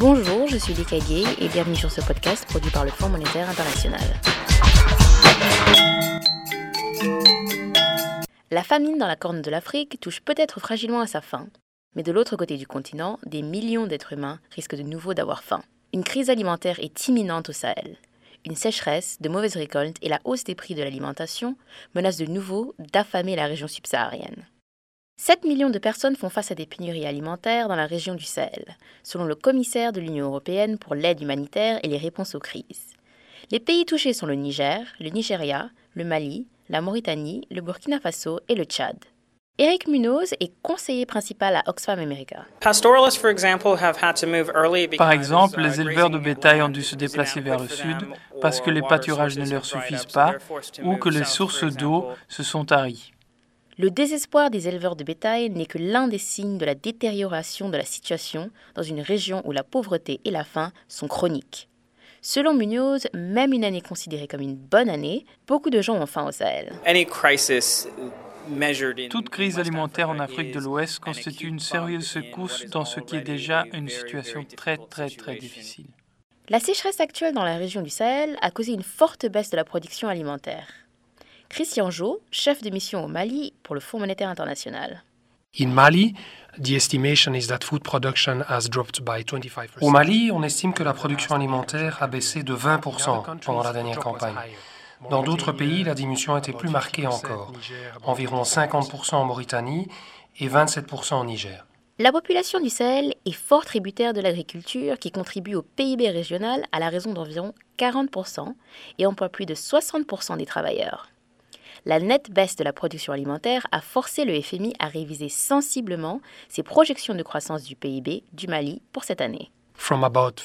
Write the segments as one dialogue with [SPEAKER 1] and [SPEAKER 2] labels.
[SPEAKER 1] Bonjour, je suis Lika Gay et bienvenue sur ce podcast produit par le Fonds monétaire international. La famine dans la corne de l'Afrique touche peut-être fragilement à sa fin, mais de l'autre côté du continent, des millions d'êtres humains risquent de nouveau d'avoir faim. Une crise alimentaire est imminente au Sahel. Une sécheresse, de mauvaises récoltes et la hausse des prix de l'alimentation menacent de nouveau d'affamer la région subsaharienne. 7 millions de personnes font face à des pénuries alimentaires dans la région du Sahel, selon le commissaire de l'Union européenne pour l'aide humanitaire et les réponses aux crises. Les pays touchés sont le Niger, le Nigeria, le Mali, la Mauritanie, le Burkina Faso et le Tchad. Eric Munoz est conseiller principal à Oxfam America.
[SPEAKER 2] Par exemple, les éleveurs de bétail ont dû se déplacer vers le sud parce que les pâturages ne leur suffisent pas ou que les sources d'eau se sont taries.
[SPEAKER 1] Le désespoir des éleveurs de bétail n'est que l'un des signes de la détérioration de la situation dans une région où la pauvreté et la faim sont chroniques. Selon Munoz, même une année considérée comme une bonne année, beaucoup de gens ont faim au Sahel.
[SPEAKER 2] Toute crise alimentaire en Afrique de l'Ouest constitue une sérieuse secousse dans ce qui est déjà une situation très très très difficile.
[SPEAKER 1] La sécheresse actuelle dans la région du Sahel a causé une forte baisse de la production alimentaire. Christian Jo, chef de mission au Mali pour le Fonds monétaire international.
[SPEAKER 3] Mali, Au Mali, on estime que la production alimentaire a baissé de 20% pendant la dernière campagne. Dans d'autres pays, la diminution a été plus marquée encore, environ 50% en Mauritanie et 27% au Niger.
[SPEAKER 1] La population du Sahel est fort tributaire de l'agriculture qui contribue au PIB régional à la raison d'environ 40% et emploie plus de 60% des travailleurs la nette baisse de la production alimentaire a forcé le FMI à réviser sensiblement ses projections de croissance du PIB du Mali pour cette année.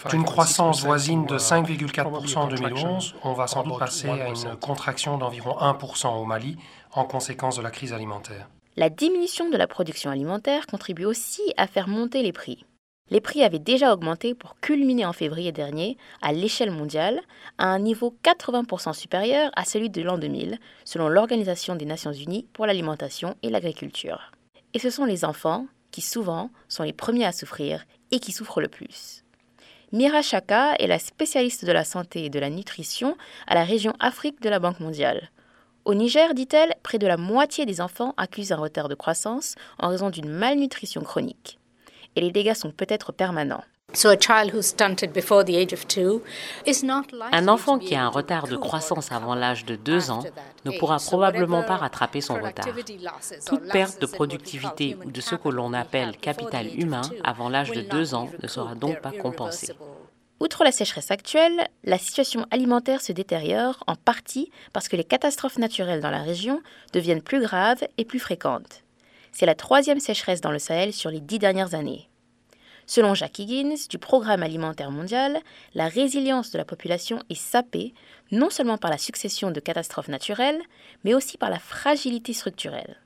[SPEAKER 3] D'une croissance voisine de 5,4% en 2011, on va sans doute passer à une contraction d'environ 1% au Mali en conséquence de la crise alimentaire.
[SPEAKER 1] La diminution de la production alimentaire contribue aussi à faire monter les prix. Les prix avaient déjà augmenté pour culminer en février dernier, à l'échelle mondiale, à un niveau 80% supérieur à celui de l'an 2000, selon l'Organisation des Nations Unies pour l'alimentation et l'agriculture. Et ce sont les enfants qui souvent sont les premiers à souffrir et qui souffrent le plus. Mira Chaka est la spécialiste de la santé et de la nutrition à la région Afrique de la Banque mondiale. Au Niger, dit-elle, près de la moitié des enfants accusent un retard de croissance en raison d'une malnutrition chronique et les dégâts sont peut-être permanents.
[SPEAKER 4] Un enfant qui a un retard de croissance avant l'âge de 2 ans ne pourra probablement pas rattraper son retard. Toute perte de productivité ou de ce que l'on appelle capital humain avant l'âge de 2 ans ne sera donc pas compensée.
[SPEAKER 1] Outre la sécheresse actuelle, la situation alimentaire se détériore en partie parce que les catastrophes naturelles dans la région deviennent plus graves et plus fréquentes. C'est la troisième sécheresse dans le Sahel sur les dix dernières années. Selon Jacques Higgins du Programme alimentaire mondial, la résilience de la population est sapée non seulement par la succession de catastrophes naturelles, mais aussi par la fragilité structurelle.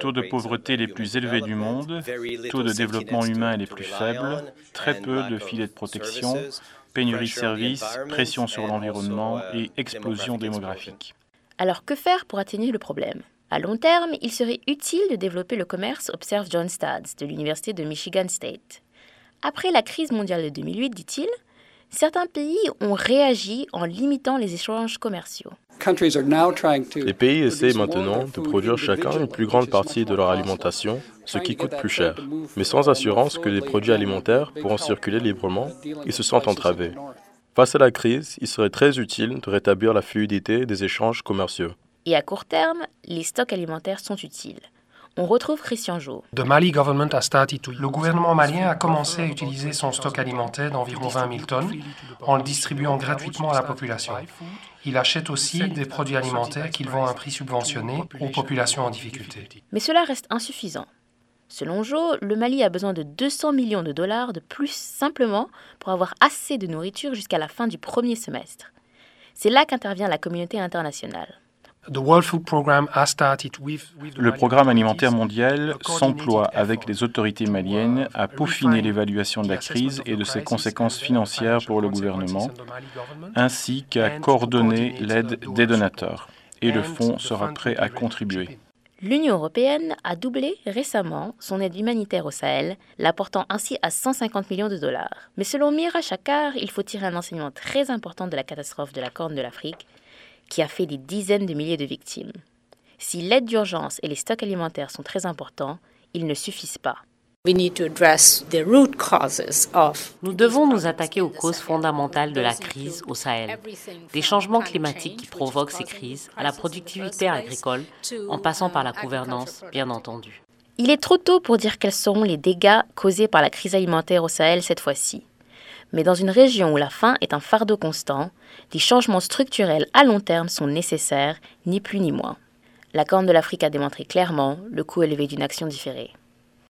[SPEAKER 5] Taux de pauvreté les plus élevés du monde, taux de développement humain les plus faibles, très peu de filets de protection, pénurie de services, pression sur l'environnement et explosion démographique.
[SPEAKER 1] Alors que faire pour atténuer le problème? À long terme, il serait utile de développer le commerce, observe John Stades de l'Université de Michigan State. Après la crise mondiale de 2008, dit-il, certains pays ont réagi en limitant les échanges commerciaux.
[SPEAKER 6] Les pays essaient maintenant de produire chacun une plus grande partie de leur alimentation, ce qui coûte plus cher. Mais sans assurance que les produits alimentaires pourront circuler librement, ils se sentent entravés. Face à la crise, il serait très utile de rétablir la fluidité des échanges commerciaux.
[SPEAKER 1] Et à court terme, les stocks alimentaires sont utiles. On retrouve Christian Jo.
[SPEAKER 3] Le gouvernement malien a commencé à utiliser son stock alimentaire d'environ 20 000 tonnes en le distribuant gratuitement à la population. Il achète aussi des produits alimentaires qu'il vend à un prix subventionné aux populations en difficulté.
[SPEAKER 1] Mais cela reste insuffisant. Selon Joe, le Mali a besoin de 200 millions de dollars de plus simplement pour avoir assez de nourriture jusqu'à la fin du premier semestre. C'est là qu'intervient la communauté internationale.
[SPEAKER 5] Le programme alimentaire mondial s'emploie avec les autorités maliennes à peaufiner l'évaluation de la crise et de ses conséquences financières pour le gouvernement, ainsi qu'à coordonner l'aide des donateurs. Et le fonds sera prêt à contribuer.
[SPEAKER 1] L'Union européenne a doublé récemment son aide humanitaire au Sahel, l'apportant ainsi à 150 millions de dollars. Mais selon Mira Chakar, il faut tirer un enseignement très important de la catastrophe de la Corne de l'Afrique, qui a fait des dizaines de milliers de victimes. Si l'aide d'urgence et les stocks alimentaires sont très importants, ils ne suffisent pas.
[SPEAKER 4] Nous devons nous attaquer aux causes fondamentales de la crise au Sahel, des changements climatiques qui provoquent ces crises, à la productivité agricole, en passant par la gouvernance, bien entendu.
[SPEAKER 1] Il est trop tôt pour dire quels seront les dégâts causés par la crise alimentaire au Sahel cette fois-ci. Mais dans une région où la faim est un fardeau constant, des changements structurels à long terme sont nécessaires, ni plus ni moins. La Corne de l'Afrique a démontré clairement le coût élevé d'une action différée.